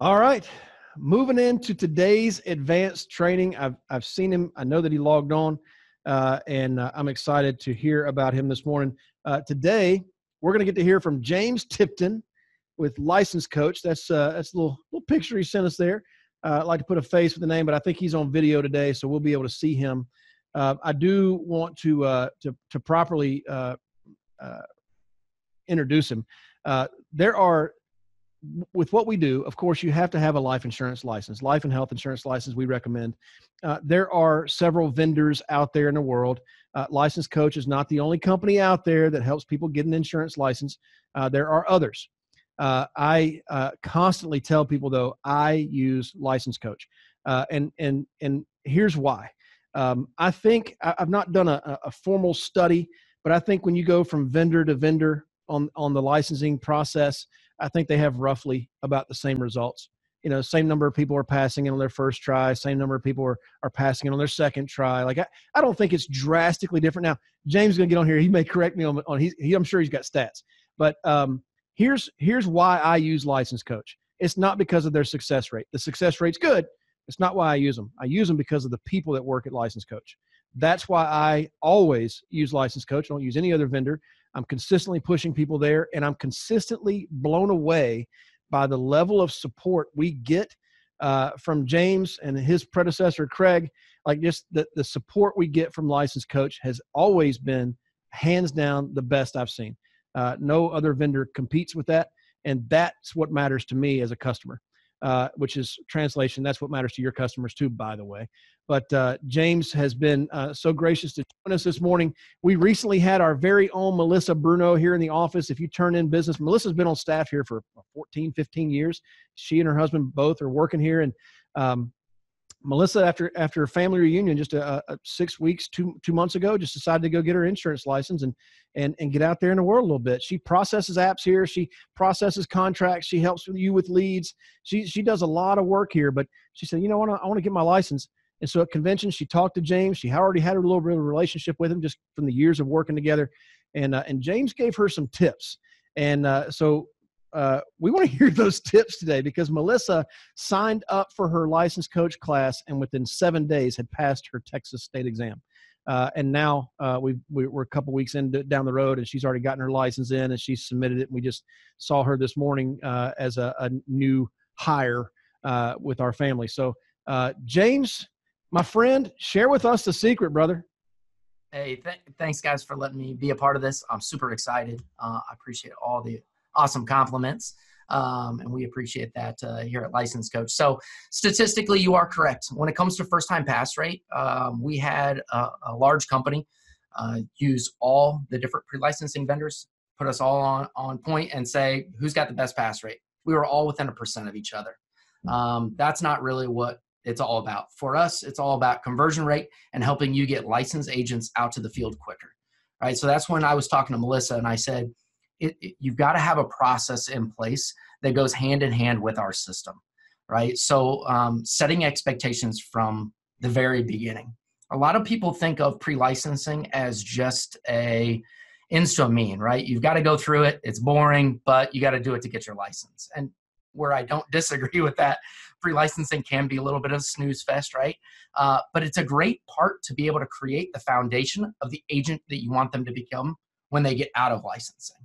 All right. Moving into today's advanced training. I've, I've seen him. I know that he logged on, uh, and uh, I'm excited to hear about him this morning. Uh, today, we're going to get to hear from James Tipton with License Coach. That's, uh, that's a little, little picture he sent us there. Uh, I'd like to put a face with the name, but I think he's on video today, so we'll be able to see him. Uh, I do want to, to, to properly introduce him. there are with what we do, of course, you have to have a life insurance license, life and health insurance license. We recommend. Uh, there are several vendors out there in the world. Uh, License Coach is not the only company out there that helps people get an insurance license. Uh, there are others. Uh, I uh, constantly tell people though I use License Coach, uh, and and and here's why. Um, I think I, have not done a, a formal study, but I think when you go from vendor to vendor on on the licensing process I think they have roughly about the same results. You know, same number of people are passing it on their first try, same number of people are, are passing it on their second try. Like I, I don't think it's drastically different. Now, James is gonna get on here. He may correct me on on he, he I'm sure he's got stats. But um, here's here's why I use License Coach. It's not because of their success rate. The success rate's good. It's not why I use them. I use them because of the people that work at License Coach. That's why I always use License Coach. I don't use any other vendor I'm consistently pushing people there, and I'm consistently blown away by the level of support we get uh, from James and his predecessor, Craig. Like just the, the support we get from License Coach has always been hands down the best I've seen. Uh, no other vendor competes with that, and that's what matters to me as a customer. Uh, which is translation. That's what matters to your customers too, by the way. But uh, James has been uh, so gracious to join us this morning. We recently had our very own Melissa Bruno here in the office. If you turn in business, Melissa's been on staff here for 14, 15 years. She and her husband both are working here. And um, Melissa, after after a family reunion, just a, a, six weeks, two two months ago, just decided to go get her insurance license and and and get out there in the world a little bit. She processes apps here. She processes contracts. She helps you with leads. She she does a lot of work here. But she said, you know what, I want to get my license. And so at convention, she talked to James. She already had a little bit of a relationship with him just from the years of working together. And, uh, and James gave her some tips. And uh, so uh, we want to hear those tips today because Melissa signed up for her license coach class and within seven days had passed her Texas state exam. Uh, and now uh, we we're a couple weeks in down the road, and she's already gotten her license in, and she submitted it. And we just saw her this morning uh, as a, a, new hire uh, with our family. So, James, my friend, share with us the secret, brother. Hey, th- thanks guys for letting me be a part of this. I'm super excited. I appreciate all the awesome compliments. Um, and we appreciate that uh, here at License Coach. So, statistically, you are correct. When it comes to first time pass rate, um, we had a, a large company uh, use all the different pre licensing vendors, put us all on, on point, and say who's got the best pass rate. We were all within a percent of each other. Um, that's not really what it's all about. For us, it's all about conversion rate and helping you get licensed agents out to the field quicker. Right. So that's when I was talking to Melissa and I said, it, it, you've got to have a process in place that goes hand in hand with our system. Right. So um, setting expectations from the very beginning. A lot of people think of pre licensing as just a insta mean, right? You've got to go through it. It's boring, but you got to do it to get your license. And where I don't disagree with that. Pre-licensing can be a little bit of a snooze fest, right? Uh, but it's a great part to be able to create the foundation of the agent that you want them to become when they get out of licensing,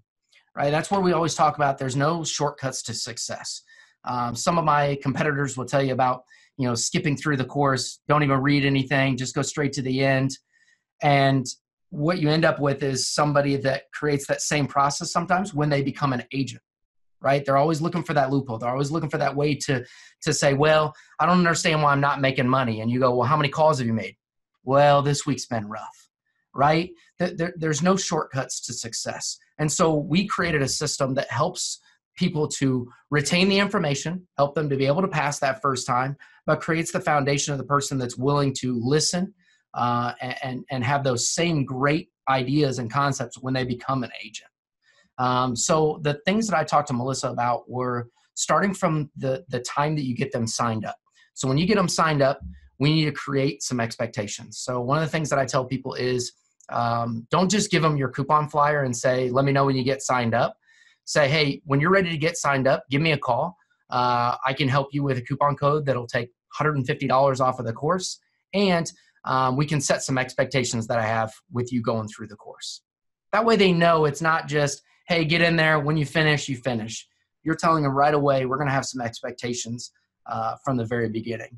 right? That's where we always talk about. There's no shortcuts to success. Um, some of my competitors will tell you about, you know, skipping through the course, don't even read anything, just go straight to the end, and what you end up with is somebody that creates that same process sometimes when they become an agent right? They're always looking for that loophole. They're always looking for that way to to say, well, I don't understand why I'm not making money. And you go, well, how many calls have you made? Well, this week's been rough, right? There, there's no shortcuts to success. And so we created a system that helps people to retain the information, help them to be able to pass that first time, but creates the foundation of the person that's willing to listen uh, and, and have those same great ideas and concepts when they become an agent. Um, so the things that I talked to Melissa about were starting from the the time that you get them signed up. So when you get them signed up, we need to create some expectations. So one of the things that I tell people is um, don't just give them your coupon flyer and say, "Let me know when you get signed up." Say, "Hey, when you're ready to get signed up, give me a call. Uh, I can help you with a coupon code that'll take $150 off of the course, and um, we can set some expectations that I have with you going through the course. That way, they know it's not just, "Hey, get in there. When you finish, you finish." You're telling them right away. We're going to have some expectations uh, from the very beginning.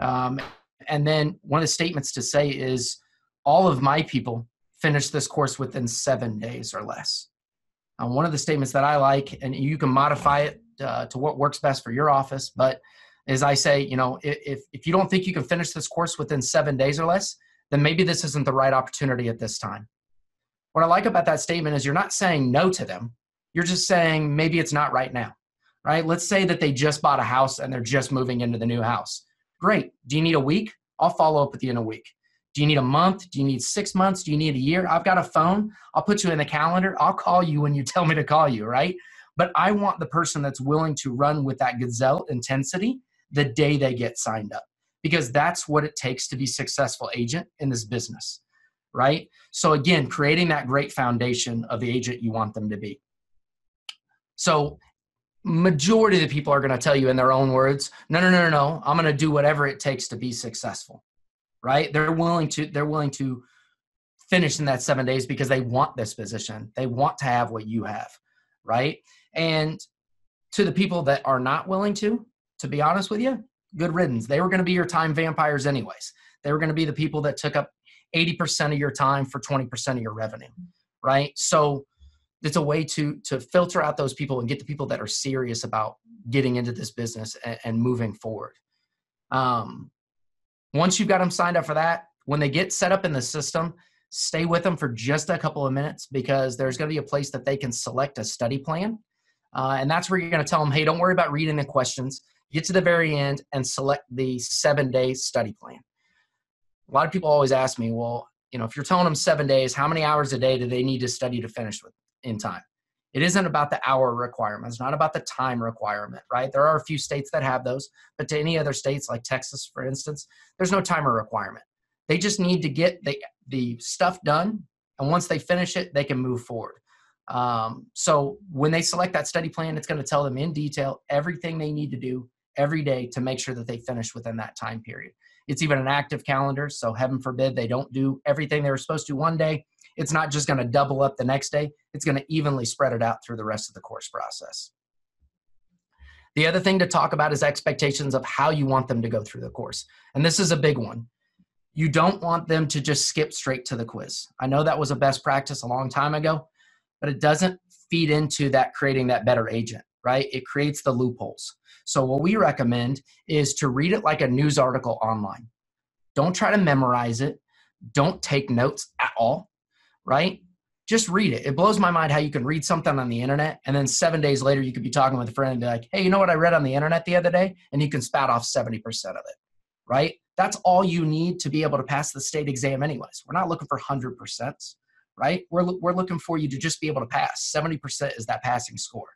Um, and then one of the statements to say is all of my people finish this course within seven days or less. Um, one of the statements that I like, and you can modify it uh, to what works best for your office, but is I say, you know, if, if you don't think you can finish this course within seven days or less, then maybe this isn't the right opportunity at this time. What I like about that statement is you're not saying no to them. You're just saying maybe it's not right now, right? Let's say that they just bought a house and they're just moving into the new house. Great. Do you need a week? I'll follow up with you in a week. Do you need a month? Do you need six months? Do you need a year? I've got a phone. I'll put you in the calendar. I'll call you when you tell me to call you, right? But I want the person that's willing to run with that gazelle intensity the day they get signed up because that's what it takes to be successful agent in this business, right? So again, creating that great foundation of the agent you want them to be. So majority of the people are going to tell you in their own words, no, no, no, no, no, I'm going to do whatever it takes to be successful. Right? They're willing to they're willing to finish in that 7 days because they want this position. They want to have what you have, right? And to the people that are not willing to, to be honest with you, good riddance. They were going to be your time vampires anyways. They were going to be the people that took up 80% of your time for 20% of your revenue, right? So it's a way to to filter out those people and get the people that are serious about getting into this business and, and moving forward. Um, once you've got them signed up for that, when they get set up in the system, stay with them for just a couple of minutes because there's going to be a place that they can select a study plan. Uh, and that's where you're going to tell them, hey, don't worry about reading the questions. Get to the very end and select the seven day study plan. A lot of people always ask me, well, you know, if you're telling them seven days, how many hours a day do they need to study to finish with? in time. It isn't about the hour requirement. It's not about the time requirement, right? There are a few states that have those, but to any other states like Texas, for instance, there's no timer requirement. They just need to get the, the stuff done. And once they finish it, they can move forward. Um, so when they select that study plan, it's going to tell them in detail everything they need to do every day to make sure that they finish within that time period. It's even an active calendar. So heaven forbid they don't do everything they were supposed to one day it's not just going to double up the next day, it's going to evenly spread it out through the rest of the course process. The other thing to talk about is expectations of how you want them to go through the course. And this is a big one. You don't want them to just skip straight to the quiz. I know that was a best practice a long time ago, but it doesn't feed into that creating that better agent, right? It creates the loopholes. So, what we recommend is to read it like a news article online. Don't try to memorize it. Don't take notes at all right? Just read it. It blows my mind how you can read something on the internet and then seven days later you could be talking with a friend and be like, hey, you know what I read on the internet the other day? And you can spat off 70% of it, right? That's all you need to be able to pass the state exam, anyways. We're not looking for 100%, right? We're, we're looking for you to just be able to pass. 70% is that passing score,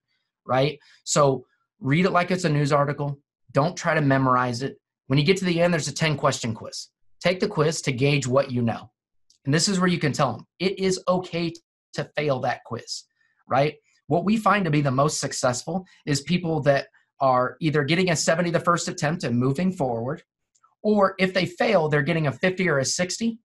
right? So read it like it's a news article. Don't try to memorize it. When you get to the end, there's a 10 question quiz. Take the quiz to gauge what you know. And this is where you can tell them it is okay to fail that quiz, right? What we find to be the most successful is people that are either getting a 70 the first attempt and moving forward, or if they fail, they're getting a 50 or a 60.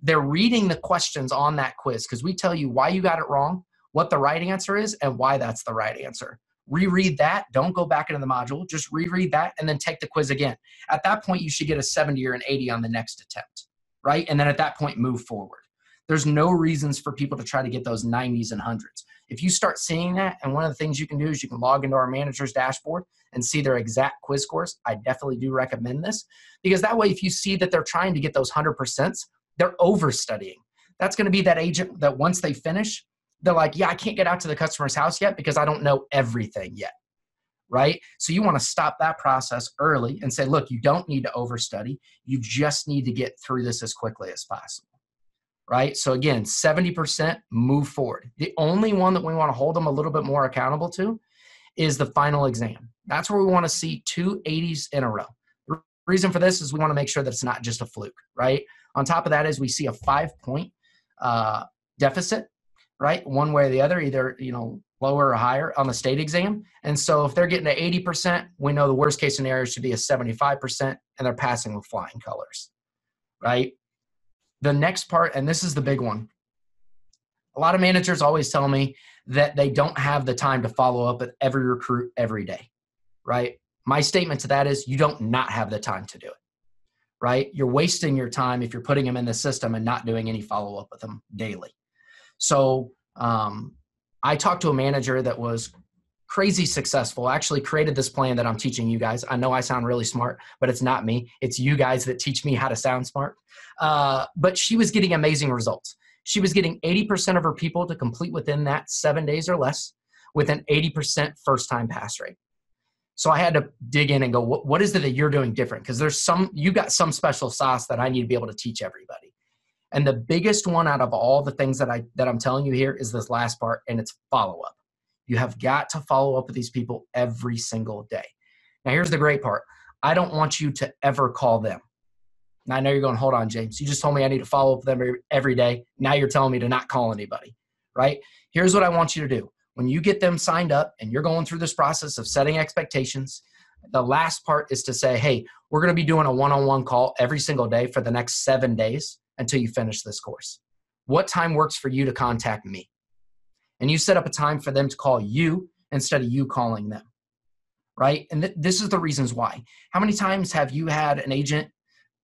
They're reading the questions on that quiz because we tell you why you got it wrong, what the right answer is, and why that's the right answer. Reread that. Don't go back into the module. Just reread that and then take the quiz again. At that point, you should get a 70 or an 80 on the next attempt right? And then at that point, move forward. There's no reasons for people to try to get those 90s and 100s. If you start seeing that, and one of the things you can do is you can log into our manager's dashboard and see their exact quiz scores, I definitely do recommend this because that way, if you see that they're trying to get those 100%, they're overstudying. That's going to be that agent that once they finish, they're like, yeah, I can't get out to the customer's house yet because I don't know everything yet right? So you want to stop that process early and say, look, you don't need to overstudy. You just need to get through this as quickly as possible. right? So again, 70% move forward. The only one that we want to hold them a little bit more accountable to is the final exam. That's where we want to see two 80s in a row. The reason for this is we want to make sure that it's not just a fluke, right? On top of that is we see a five point uh, deficit, right? One way or the other, either, you know, lower or higher on the state exam. And so if they're getting to 80%, we know the worst case scenario should be a 75% and they're passing with flying colors, right? The next part, and this is the big one. A lot of managers always tell me that they don't have the time to follow up with every recruit every day, right? My statement to that is you don't not have the time to do it, right? You're wasting your time if you're putting them in the system and not doing any follow up with them daily. So um, I talked to a manager that was crazy successful actually created this plan that i'm teaching you guys i know i sound really smart but it's not me it's you guys that teach me how to sound smart uh, but she was getting amazing results she was getting 80% of her people to complete within that seven days or less with an 80% first time pass rate. So I had to dig in and go, what, what is it that you're doing different? Because there's some, you got some special sauce that I need to be able to teach everybody. And the biggest one out of all the things that I that I'm telling you here is this last part, and it's follow up. You have got to follow up with these people every single day. Now, here's the great part. I don't want you to ever call them. Now I know you're going, hold on, James. You just told me I need to follow up with them every day. Now you're telling me to not call anybody, right? Here's what I want you to do. When you get them signed up and you're going through this process of setting expectations, the last part is to say, hey, we're going to be doing a one on one call every single day for the next seven days until you finish this course. What time works for you to contact me? And you set up a time for them to call you instead of you calling them, right? And th- this is the reasons why. How many times have you had an agent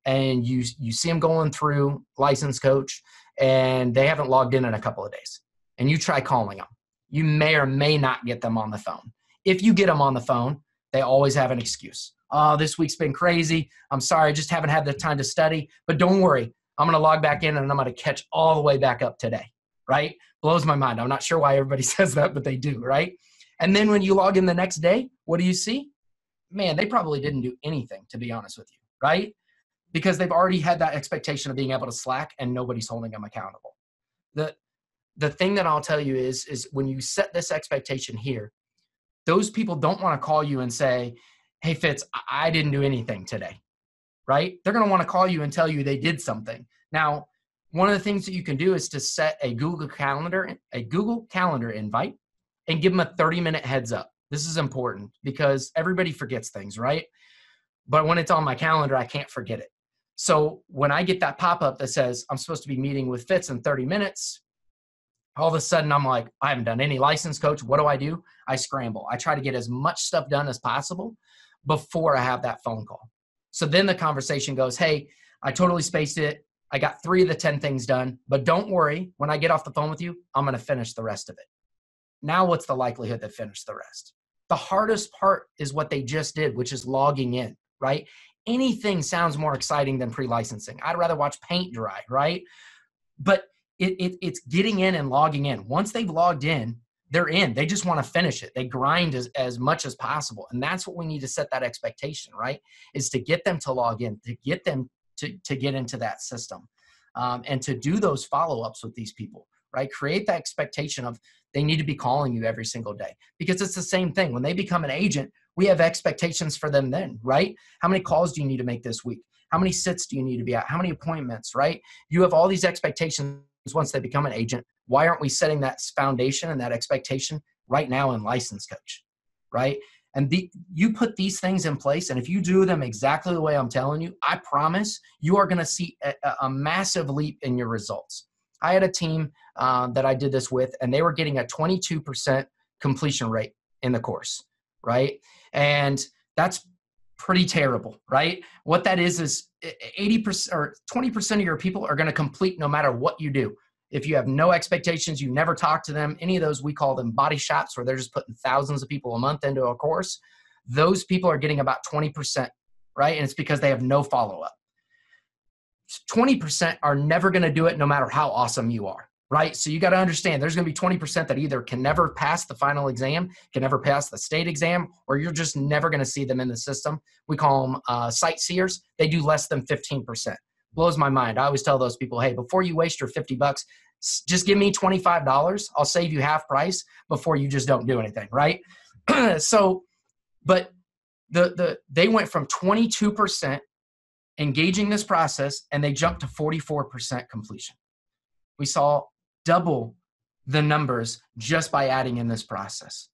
and you you see them going through license coach and they haven't logged in in a couple of days and you try calling them you may or may not get them on the phone if you get them on the phone they always have an excuse oh this week's been crazy i'm sorry i just haven't had the time to study but don't worry i'm going to log back in and i'm going to catch all the way back up today right? Blows my mind. I'm not sure why everybody says that but they do right? And then when you log in the next day what do you see? Man they probably didn't do anything to be honest with you right? Because they've already had that expectation of being able to slack and nobody's holding them accountable. The the thing that I'll tell you is is when you set this expectation here, those people don't want to call you and say, "Hey Fitz, I didn't do anything today." Right? They're going to want to call you and tell you they did something. Now, one of the things that you can do is to set a Google Calendar a Google Calendar invite and give them a 30 minute heads up. This is important because everybody forgets things, right? But when it's on my calendar, I can't forget it. So when I get that pop up that says I'm supposed to be meeting with Fitz in 30 minutes, all of a sudden I'm like, I haven't done any license coach. What do I do? I scramble. I try to get as much stuff done as possible before I have that phone call. So then the conversation goes, Hey, I totally spaced it. I got three of the 10 things done, but don't worry. When I get off the phone with you, I'm going to finish the rest of it. Now, what's the likelihood to finish the rest? The hardest part is what they just did, which is logging in, right? anything sounds more exciting than pre-licensing. I'd rather watch paint dry, right? But it, it, it's getting in and logging in. Once they've logged in, they're in. They just want to finish it. They grind as, as much as possible. And that's what we need to set that expectation, right? Is to get them to log in, to get them to, to get into that system. Um, and to do those follow-ups with these people, right? Create that expectation of they need to be calling you every single day because it's the same thing. When they become an agent, we have expectations for them then, right? How many calls do you need to make this week? How many sits do you need to be at? How many appointments, right? You have all these expectations once they become an agent. Why aren't we setting that foundation and that expectation right now in license coach, right? And the, you put these things in place, and if you do them exactly the way I'm telling you, I promise you are going to see a, a, massive leap in your results. I had a team uh, that I did this with, and they were getting a 22% completion rate in the course, right? And that's pretty terrible, right? What that is is 80% or 20% of your people are going to complete no matter what you do. If you have no expectations, you never talk to them, any of those, we call them body shops where they're just putting thousands of people a month into a course. Those people are getting about 20%, right? And it's because they have no follow up. 20% are never going to do it no matter how awesome you are right? So you got to understand there's going to be 20% that either can never pass the final exam, can never pass the state exam, or you're just never going to see them in the system. We call them uh, sightseers. They do less than 15%. Blows my mind. I always tell those people, hey, before you waste your 50 bucks, just give me $25. I'll save you half price before you just don't do anything, right? so, but the the they went from 22% engaging this process and they jumped to 44% completion. We saw double the numbers just by adding in this process,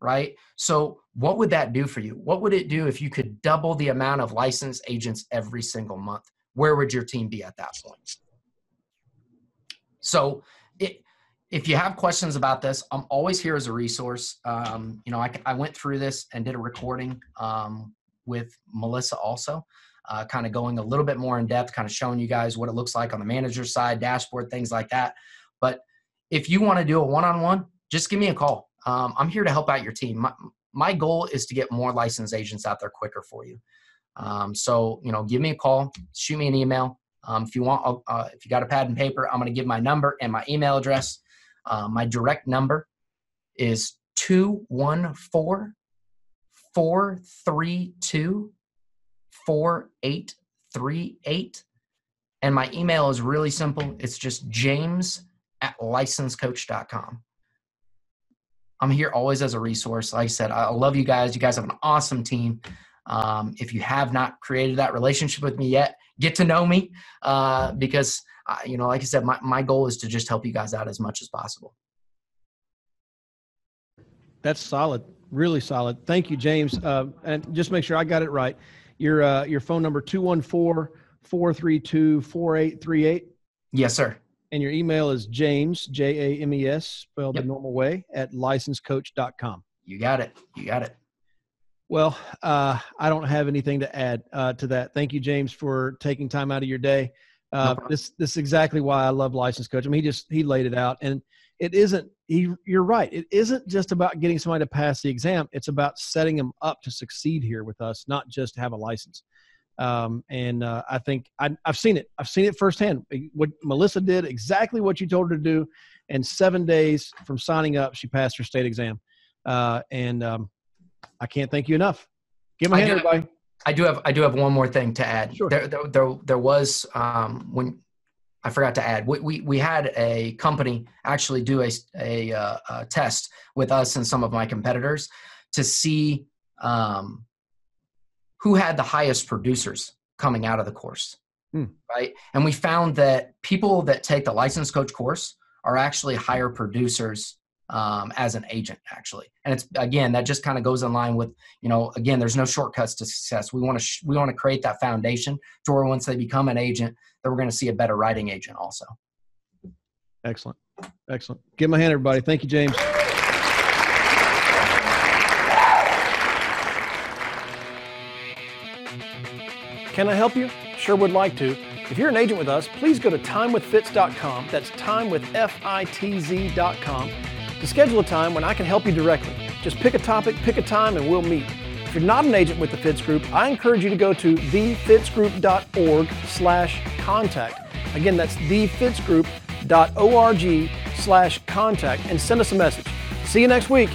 right? So, what would that do for you? What would it do if you could double the amount of licensed agents every single month? Where would your team be at that point? So, it, if you have questions about this, I'm always here as a resource. Um, you know, I, I, went through this and did a recording um, with Melissa also, uh, kind of going a little bit more in depth, kind of showing you guys what it looks like on the manager side, dashboard, things like that. But if you want to do a one-on-one, just give me a call. Um, I'm here to help out your team. My, my, goal is to get more licensed agents out there quicker for you. Um, so, you know, give me a call, shoot me an email. Um, if you want, uh, if you got a pad and paper, I'm going to give my number and my email address. Uh, my direct number is 214 432 4838. And my email is really simple. It's just james at licensecoach.com. I'm here always as a resource. Like I said, I love you guys. You guys have an awesome team. Um, if you have not created that relationship with me yet, get to know me uh, because, uh, you know, like I said, my, my goal is to just help you guys out as much as possible. That's solid, really solid. Thank you, James. Uh, and just make sure I got it right. Your uh, your phone number 214-432-4838. Yes, sir. And your email is James, J A M E S, spelled yep. the normal way, at licensecoach.com. You got it. You got it. Well, uh, I don't have anything to add uh, to that. Thank you, James, for taking time out of your day. Uh, no this this is exactly why I love License Coach. I mean, he just he laid it out, and it isn't. He, you're right. It isn't just about getting somebody to pass the exam. It's about setting them up to succeed here with us, not just have a license. Um, and uh, I think I, have seen it. I've seen it firsthand. What Melissa did, exactly what you told her to do, and seven days from signing up, she passed her state exam. Uh, and um, I can't thank you enough. Give my hand, everybody. I do have I do have one more thing to add. Sure. There, there, there, there was um, when I forgot to add. We, we, we had a company actually do a, a, uh, a, test with us and some of my competitors to see um, who had the highest producers coming out of the course hmm. right and we found that people that take the license coach course are actually higher producers um, as an agent actually. And it's again that just kind of goes in line with you know again there's no shortcuts to success. We want to sh- we want to create that foundation to where once they become an agent that we're going to see a better writing agent also. Excellent. Excellent. Give my hand everybody. Thank you james. Can I help you? Sure would like to. If you're an agent with us, please go to timewithfitz.com. That's timewithfitz.com to schedule a time when I can help you directly. Just pick a topic, pick a time, and we'll meet. If you're not an agent with the Fitz Group, I encourage you to go to thefitzgroup.org slash contact. Again, that's thefitzgroup.org slash contact and send us a message. See you next week.